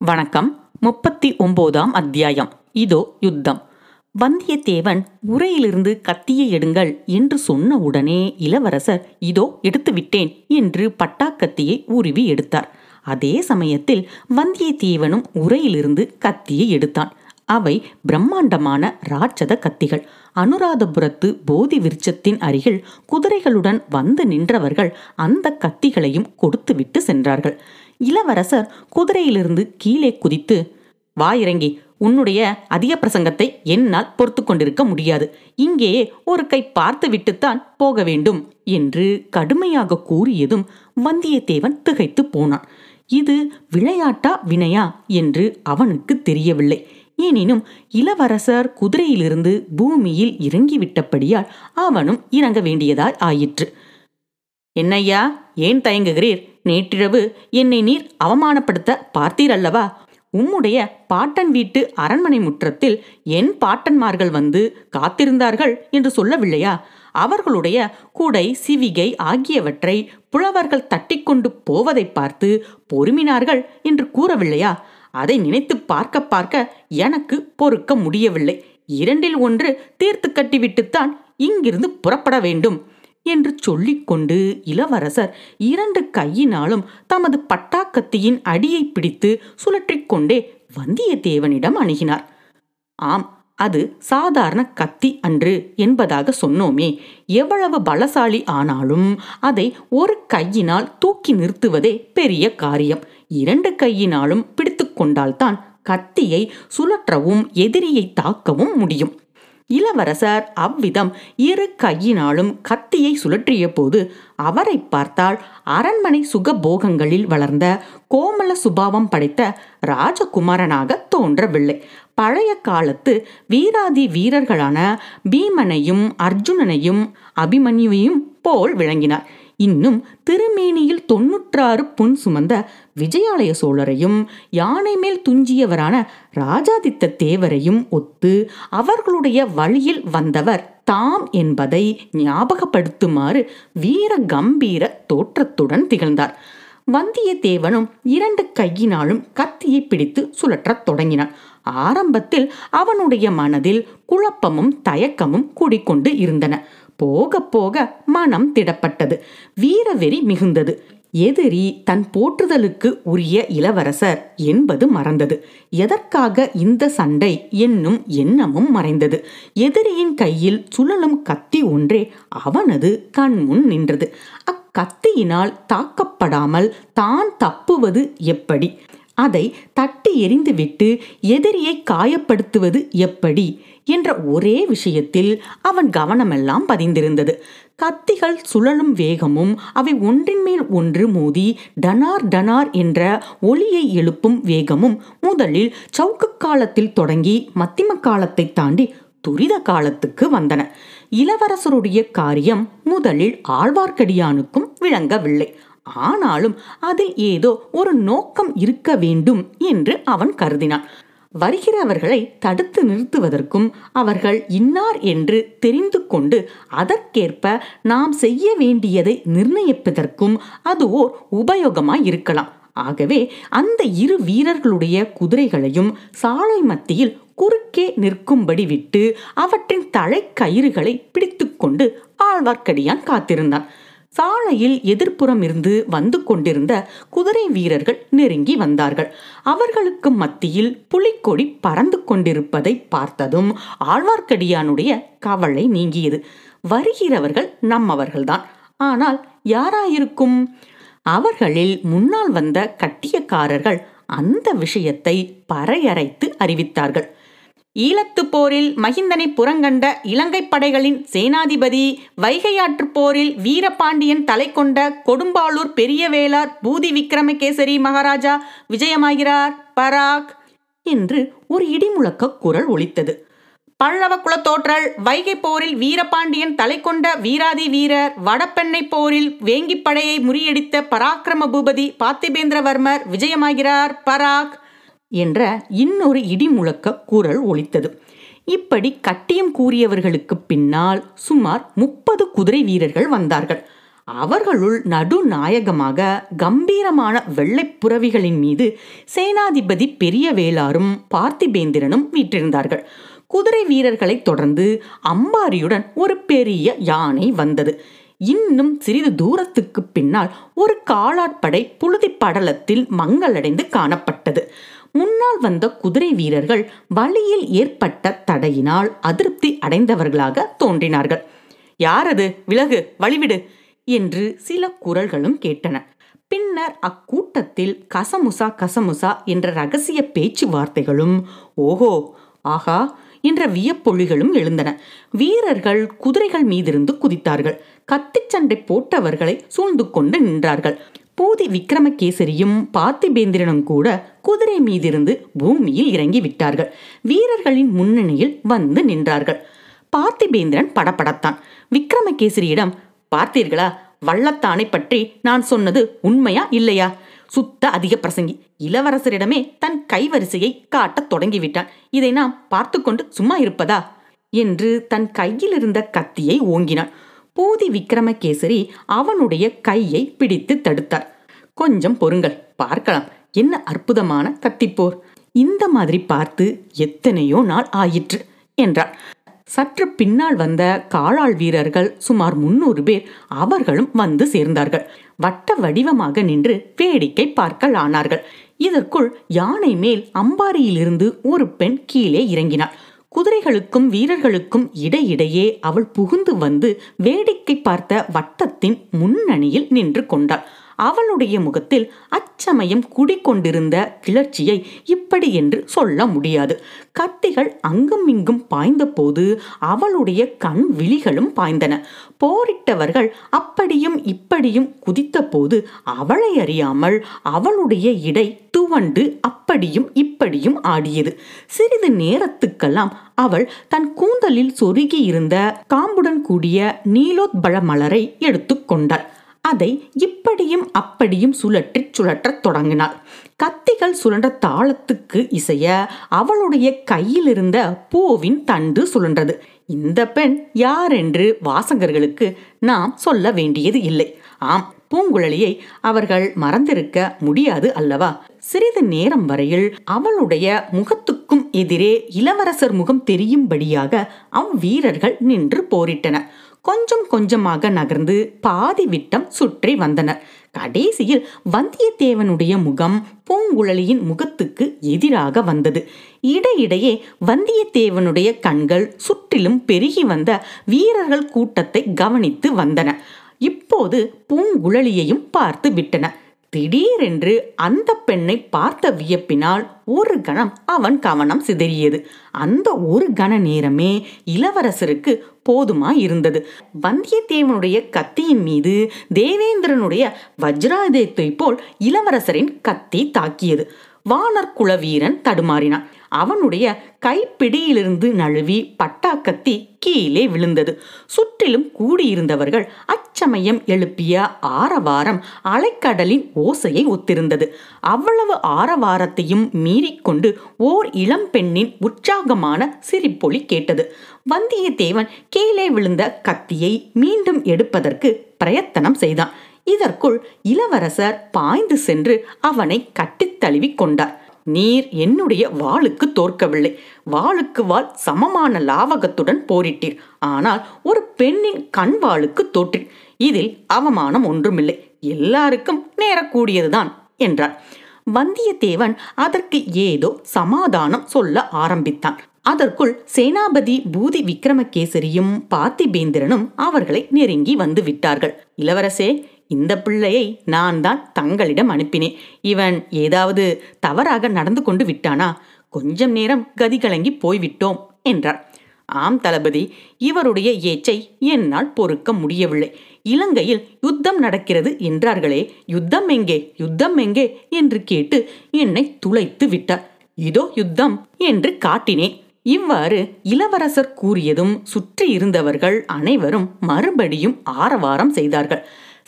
வணக்கம். முப்பத்தி ஒன்பதாம் அத்தியாயம். இதோ யுத்தம். வந்தியத்தேவன் உரையிலிருந்து கத்தியை எடுங்கள் என்று சொன்ன உடனே இளவரசர் இதோ எடுத்து விட்டேன் என்று பட்டாக்கத்தியை உருவி எடுத்தார். அதே சமயத்தில் வந்தியத்தேவனும் உரையிலிருந்து கத்தியை எடுத்தான். அவை பிரம்மாண்டமான ராட்சத கத்திகள். அனுராதபுரத்து போதி விருட்சத்தின் அருகில் குதிரைகளுடன் வந்து நின்றவர்கள் அந்த கத்திகளையும் கொடுத்துவிட்டு சென்றார்கள். இளவரசர் குதிரையிலிருந்து கீழே குதித்து வா இறங்கி உன்னுடைய அதிக பிரசங்கத்தை என்னால் பொறுத்து கொண்டிருக்க முடியாது. இங்கேயே ஒரு கை பார்த்து விட்டுத்தான் போக வேண்டும் என்று கடுமையாக கூறியதும் வந்தியத்தேவன் திகைத்து போனான். இது விளையாட்டா வினையா? என்று அவனுக்கு தெரியவில்லை. எனினும் இளவரசர் குதிரையிலிருந்து பூமியில் இறங்கிவிட்டபடியால் அவனும் இறங்க வேண்டியதாய் ஆயிற்று. என்னையா ஏன் தயங்குகிறீர்? நேற்றிரவு என்னை நீர் அவமானப்படுத்த பார்த்தீர் அல்லவா உம்முடைய பாட்டன் வீட்டு அரண்மனை முற்றத்தில் என் பாட்டன்மார்கள் வந்து காத்திருந்தார்கள் என்று சொல்லவில்லையா? அவர்களுடைய குடை சிவிகை ஆகியவற்றை புலவர்கள் தட்டிக்கொண்டு போவதை பார்த்து பொறுமினார்கள் என்று கூறவில்லையா? அதை நினைத்து பார்க்க பார்க்க எனக்கு பொறுக்க முடியவில்லை. இரண்டில் ஒன்று தீர்த்து கட்டிவிட்டுத்தான் இங்கிருந்து புறப்பட வேண்டும். என்று சொல்லிக்கொண்டு இளவரசர் இரண்டு கையினாலும் தமது பட்டாக்கத்தியின் அடியை பிடித்து சுழற்றிக்கொண்டே வந்தியத்தேவனிடம் அணுகினார். ஆம் அது சாதாரண கத்தி அன்று என்பதாக சொன்னோமே. எவ்வளவு பலசாலி ஆனாலும் அதை ஒரு கையினால் தூக்கி நிறுத்துவதே பெரிய காரியம். இரண்டு கையினாலும் பிடித்து கொண்டால்தான் கத்தியை சுழற்றவும் எதிரியை தாக்கவும் முடியும். இளவரசர் அவ்விதம் இரு கையினாலும் கத்தியை சுழற்றிய போது அவரை பார்த்தால் அரண்மனை சுகபோகங்களில் வளர்ந்த கோமல சுபாவம் படைத்த ராஜகுமாரனாக தோன்றவில்லை. பழைய காலத்து வீராதி வீரர்களான பீமனையும் அர்ஜுனனையும் அபிமன்யுவையும் போல் விளங்கினார். இன்னும் திருமேனியில் தொன்னூற்றாறு புன் சுமந்த விஜயாலய சோழரையும் யானை மேல் துஞ்சியவரான ராஜாதித்த தேவரையும் ஒத்து அவர்களுடைய வழியில் வந்தவர் தாம் என்பதை ஞாபகப்படுத்துமாறு வீர கம்பீர தோற்றத்துடன் திகழ்ந்தார். வந்தியத்தேவனும் இரண்டு கையினாலும் கத்தியை பிடித்து சுழற்றத் தொடங்கினான். ஆரம்பத்தில் அவனுடைய மனதில் குழப்பமும் தயக்கமும் கூடிக்கொண்டு இருந்தன. போக போக மனம் திடப்பட்டது. வீரவெறி மிகுந்தது. எதிரி தன் போற்றுதலுக்கு உரிய இளவரசர் என்பது மறந்தது. எதற்காக இந்த சண்டை என்னும் எண்ணமும் மறைந்தது. எதிரியின் கையில் சுழலும் கத்தி ஒன்றே அவனது கண்முன் நின்றது. அக்கத்தியினால் தாக்கப்படாமல் தான் தப்புவது எப்படி? அதை தட்டி எறிந்துவிட்டு எதிரியை காயப்படுத்துவது எப்படி என்ற ஒரே விஷயத்தில் அவன் கவனமெல்லாம் பதிந்திருந்தது. கத்திகள் சுழலும் வேகமும் அவை ஒன்றின் மேல் ஒன்று மோதி டனார் டனார் என்ற ஒளியை எழுப்பும் வேகமும் முதலில் சவுக்கு காலத்தில் தொடங்கி மத்திம காலத்தை தாண்டி துரித காலத்துக்கு வந்தன. இளவரசருடைய காரியம் முதலில் ஆழ்வார்க்கடியானுக்கும் விளங்கவில்லை. ஆனாலும் அதில் ஏதோ ஒரு நோக்கம் இருக்க வேண்டும் என்று அவன் கருதினான். வருகிறவர்களை தடுத்து நிறுத்துவதற்கும் அவர்கள் இன்னார் என்று தெரிந்து கொண்டு அதற்கேற்ப நாம் செய்ய வேண்டியதை நிர்ணயிப்பதற்கும் அது ஓர் உபயோகமாய் இருக்கலாம். ஆகவே அந்த இரு வீரர்களுடைய குதிரைகளையும் சாலை மத்தியில் குறுக்கே நிற்கும்படி விட்டு அவற்றின் தலைக்கயிறுகளை பிடித்துக்கொண்டு ஆழ்வார்க்கடியான் காத்திருந்தான். சாலையில் எதிர்ப்புறம் இருந்து வந்து கொண்டிருந்த குதிரை வீரர்கள் நெருங்கி வந்தார்கள். அவர்களுக்கு மத்தியில் புலிக்கொடி பறந்து கொண்டிருப்பதை பார்த்ததும் ஆழ்வார்க்கடியானுடைய கவலை நீங்கியது. வருகிறவர்கள் நம்மவர்கள்தான் ஆனால் யாராயிருக்கும்? அவர்களில் முன்னால் வந்த கட்டியக்காரர்கள் அந்த விஷயத்தை பறையரைத்து அறிவித்தார்கள். ஈழத்து போரில் மகிந்தனை புறங்கண்ட இலங்கை படைகளின் சேனாதிபதி வைகையாற்று போரில் வீரபாண்டியன் தலை கொண்ட கொடும்பாளூர் பெரியவேளார் பூதி விக்ரமகேசரி மகாராஜா விஜயமாகிறார். பராக் என்று ஒரு இடிமுழக்க குரல் ஒலித்தது. பல்லவ குலத்தோற்றல் வைகை போரில் வீரபாண்டியன் தலை கொண்ட வீராதி வீரர் வடபெண்ணை போரில் வேங்கிப் படையை முறியடித்த பராக்கிரம பூபதி பார்த்திபேந்திரவர்மர் விஜயமாகிறார். பராக் என்ற இன்னொரு இடிமுழக்க குரல் ஒலித்தது. இப்படி கட்டியம் கூறியவர்களுக்கு பின்னால் சுமார் முப்பது குதிரை வீரர்கள் வந்தார்கள். அவர்களுள் நடுநாயகமாக கம்பீரமான வெள்ளைப்புறவிகளின் மீது சேனாதிபதி பெரிய வேளாரும் பார்த்திபேந்திரனும் வீற்றிருந்தார்கள். குதிரை வீரர்களைத் தொடர்ந்து அம்பாரியுடன் ஒரு பெரிய யானை வந்தது. இன்னும் சிறிது தூரத்துக்கு பின்னால் ஒரு காலாட்படை புழுதி படலத்தில் மங்களடைந்து காணப்பட்டது. முன்னால் வந்த குதிரை வீரர்கள் வழியில் ஏற்பட்ட தடையினால் அதிருப்தி அடைந்தவர்களாக தோன்றினார்கள். யாரது? விலகு வழிவிடு என்று சில குரல்களும் கேட்டன. பின்னர் அக்கூட்டத்தில் கசமுசா கசமுசா என்ற ரகசிய பேச்சுவார்த்தைகளும் ஓஹோ ஆகா என்ற வியப்பொழிகளும் எழுந்தன. வீரர்கள் குதிரைகள் மீதிருந்து குதித்தார்கள். கத்திச் சண்டை போட்டவர்களை சூழ்ந்து கொண்டு நின்றார்கள். பூதி விக்ரமகேசரியும் பார்த்திபேந்திரனும் கூட குதிரை மீதிருந்து பூமியில் இறங்கி விட்டார்கள் வீரர்களின் முன்னணியில் வந்து நின்றார்கள். பார்த்திபேந்திரன் படப்படத்தான் விக்ரமகேசரியிடம் பார்த்தீர்களா? வள்ளத்தானை பற்றி நான் சொன்னது உண்மையா இல்லையா? சுத்த அதிக பிரசங்கி. இளவரசரிடமே தன் கைவரிசையை காட்டத் தொடங்கிவிட்டான். இதை நாம் பார்த்து கொண்டு சும்மா இருப்பதா? என்று தன் கையில் இருந்த கத்தியை ஓங்கினான். பூதி விக்ரமகேசரி அவனுடைய கையை பிடித்து தடுத்தார். கொஞ்சம் பொறுங்கள் பார்க்கலாம் என்ன அற்புதமான கத்திப்போர் இந்த மாதிரி பார்த்து எத்தனையோ நாள் ஆயிற்று என்றார் சற்று பின்னால் வந்த காலாள் வீரர்கள் சுமார் முன்னூறு பேர் அவர்களும் வந்து சேர்ந்தார்கள். வட்ட வடிவமாக நின்று வேடிக்கை பார்க்கலானார்கள் இதற்குள் யானை மேல் அம்பாரியிலிருந்து ஒரு பெண் கீழே இறங்கினாள். குதிரைகளுக்கும் வீரர்களுக்கும் இடையிடையே அவள் புகுந்து வந்து வேடிக்கை பார்த்த வட்டத்தின் முன்னணியில் நின்று கொண்டாள். அவளுடைய முகத்தில் அச்சமயம் குடிக்கொண்டிருந்த கிளர்ச்சியை இப்படி என்று சொல்ல முடியாது. கத்திகள் அங்கும் இங்கும் பாய்ந்தபோது அவளுடைய கண் விழிகளும் பாய்ந்தன. போரிட்டவர்கள் அப்படியும் இப்படியும் குதித்தபோது அவளை அறியாமல் அவளுடைய இடை துவண்டு அப்படியும் இப்படியும் ஆடியது. சிறிது நேரத்துக்கெல்லாம் அவள் தன் கூந்தலில் சொருகி இருந்த காம்புடன் கூடிய நீலோத்பழ மலரை எடுத்துக்கொண்டாள் அதை இப்படியும் அப்படியும் சுழற்றி சுழற்றத் தொடங்கினாள். கத்திகள் சுழன்ற தாளத்துக்கு இசைய அவளுடைய கையில் இருந்த பூவின் தண்டு சுழன்றது. இந்த பெண் யார் என்று வாசகர்களுக்கு நாம் சொல்ல வேண்டியது இல்லை. ஆம் பூங்குழலியை அவர்கள் மறந்திருக்க முடியாது அல்லவா? சிறிது நேரம் வரையில் அவளுடைய முகத்துக்கும் எதிரே இளவரசர் முகம் தெரியும்படியாக அவ்வீரர்கள் நின்று போரிட்டனர். கொஞ்சம் கொஞ்சமாக நகர்ந்து பாதி விட்டம் சுற்றி வந்தனர். கடைசியில் வந்தியத்தேவனுடைய முகம் பூங்குழலியின் முகத்துக்கு எதிராக வந்தது. இடையிடையே வந்தியத்தேவனுடைய கண்கள் சுற்றிலும் பெருகி வந்த வீரர்கள் கூட்டத்தை கவனித்து வந்தன. இப்போது பூங்குழலியையும் பார்த்து விட்டன. திடீரென்று அந்த பெண்ணை பார்த்த வியப்பினால் ஒரு கணம் அவன் கவனம் சிதறியது. அந்த ஒரு கண நேரமே இளவரசருக்கு போதுமா இருந்தது வந்தியத்தேவனுடைய கத்தியின் மீது தேவேந்திரனுடைய வஜ்ராயுதத்தை போல் இளவரசரின் கத்தி தாக்கியது. வானர் குலவீரன் தடுமாறினான். அவனுடைய கைப்பிடியிலிருந்து நழுவி பட்டாக்கத்தி கீழே விழுந்தது. சுற்றிலும் கூடியிருந்தவர்கள் அச்சமயம் எழுப்பிய ஆரவாரம் அலைக்கடலின் ஓசையை ஒத்திருந்தது. அவ்வளவு ஆரவாரத்தையும் மீறிக்கொண்டு ஓர் இளம் பெண்ணின் உற்சாகமான சிரிப்பொலி கேட்டது. வந்தியத்தேவன் கீழே விழுந்த கத்தியை மீண்டும் எடுப்பதற்கு பிரயத்தனம் செய்தான். இதற்குள் இளவரசர் பாய்ந்து சென்று அவனை கட்டித் தழுவி கொண்டார். நீர் என்னுடைய வாளுக்கு தோற்கவில்லை. வாளுக்கு வாள் சமமான லாவகத்துடன் போரிட்டீர். ஆனால் ஒரு பெண்ணின் கண் வாளுக்கு தோற்றீர். இதில் அவமானம் ஒன்றுமில்லை. எல்லாருக்கும் நேரக்கூடியதுதான் என்றார். வந்தியத்தேவன் அதற்கு ஏதோ சமாதானம் சொல்ல ஆரம்பித்தான். அதற்குள் சேனாபதி பூதி விக்ரமகேசரியும் பார்த்திபேந்திரனும் அவர்களை நெருங்கி வந்து விட்டார்கள். இளவரசே இந்த பிள்ளையை நான் தான் தங்களிடம் அனுப்பினேன். இவன் ஏதாவது தவறாக நடந்து கொண்டு விட்டானா? கொஞ்சம் நேரம் கதி கலங்கி போய்விட்டோம் என்றார் ஆம் தளபதி இவருடைய ஏச்சை என்னால் பொறுக்க முடியவில்லை. இலங்கையில் யுத்தம் நடக்கிறது என்றார்களே யுத்தம் எங்கே யுத்தம் எங்கே என்று கேட்டு என்னை துளைத்து விட்டார். இதோ யுத்தம் என்று காட்டினேன். இவ்வாறு இளவரசர் கூறியதும் சுற்றி இருந்தவர்கள் அனைவரும் மறுபடியும் ஆரவாரம் செய்தார்கள்.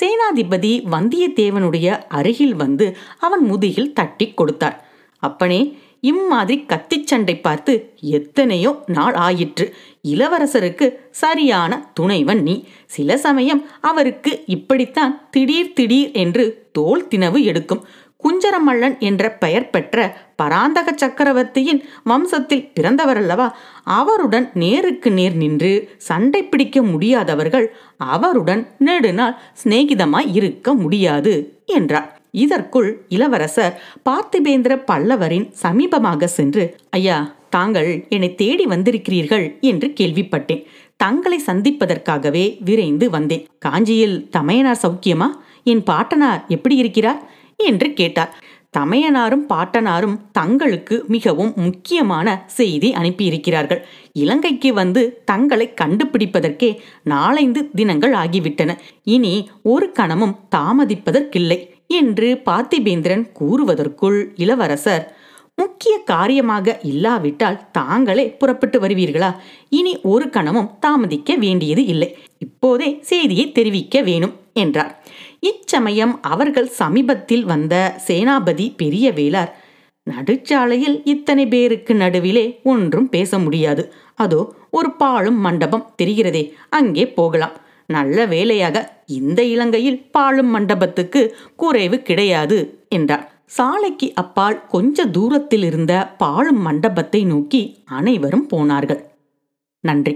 சேனாதிபதி வந்தியத்தேவனுடைய அருகில் வந்து அவன் முதுகில் தட்டி கொடுத்தார் அப்பனே இம்மாதிரி கத்தி சண்டை பார்த்து எத்தனையோ நாள் ஆயிற்று. இளவரசருக்கு சரியான துணைவன் நீ. சில சமயம் அவருக்கு இப்படித்தான் திடீர் திடீர் என்று தோல் தினவு எடுக்கும். குஞ்சரமல்லன் என்ற பெயர் பெற்ற பராந்தக சக்கரவர்த்தியின் வம்சத்தில் பிறந்தவரல்லவா? அவருடன் நேருக்கு நேர் நின்று சண்டை பிடிக்க முடியாதவர்கள் அவருடன் நெடுநாள் சிநேகிதமாய் இருக்க முடியாது என்றார். இதற்குள் இளவரசர் பார்த்திபேந்திர பல்லவரின் சமீபமாக சென்று ஐயா தாங்கள் என்னை தேடி வந்திருக்கிறீர்கள் என்று கேள்விப்பட்டேன். தங்களை சந்திப்பதற்காகவே விரைந்து வந்தேன். காஞ்சியில் தமையனார் சௌக்கியமா? என் பாட்டனார் எப்படி இருக்கிறார்? என்று கேட்டார். தமையனாரும் பாட்டனாரும் தங்களுக்கு மிகவும் முக்கியமான செய்தி அனுப்பியிருக்கிறார்கள். இலங்கைக்கு வந்து தங்களை கண்டுபிடிப்பதற்கே நாலைந்து தினங்கள் ஆகிவிட்டன. இனி ஒரு கணமும் தாமதிப்பதற்கில்லை என்று பார்த்திபேந்திரன் கூறுவதற்குள் இளவரசர் முக்கிய காரியமாக இல்லாவிட்டால் தாங்களே புறப்பட்டு வருவீர்களா? இனி ஒரு கணமும் தாமதிக்க வேண்டியது இல்லை. இப்போதே செய்தியை தெரிவிக்க வேணும். என்றார். இச்சமயம் அவர்கள் சமீபத்தில் வந்த சேனாபதி பெரிய வேளார் நடுச்சாலையில் இத்தனை பேருக்கு நடுவிலே ஒன்றும் பேச முடியாது. அதோ ஒரு பாழும் மண்டபம் தெரிகிறதே அங்கே போகலாம். நல்ல வேலையாக இந்த இலங்கையில் பாழும் மண்டபத்துக்கு குறைவு கிடையாது என்றார். சாலைக்கு அப்பால் கொஞ்ச தூரத்தில் இருந்த பாழும் மண்டபத்தை நோக்கி அனைவரும் போனார்கள். நன்றி.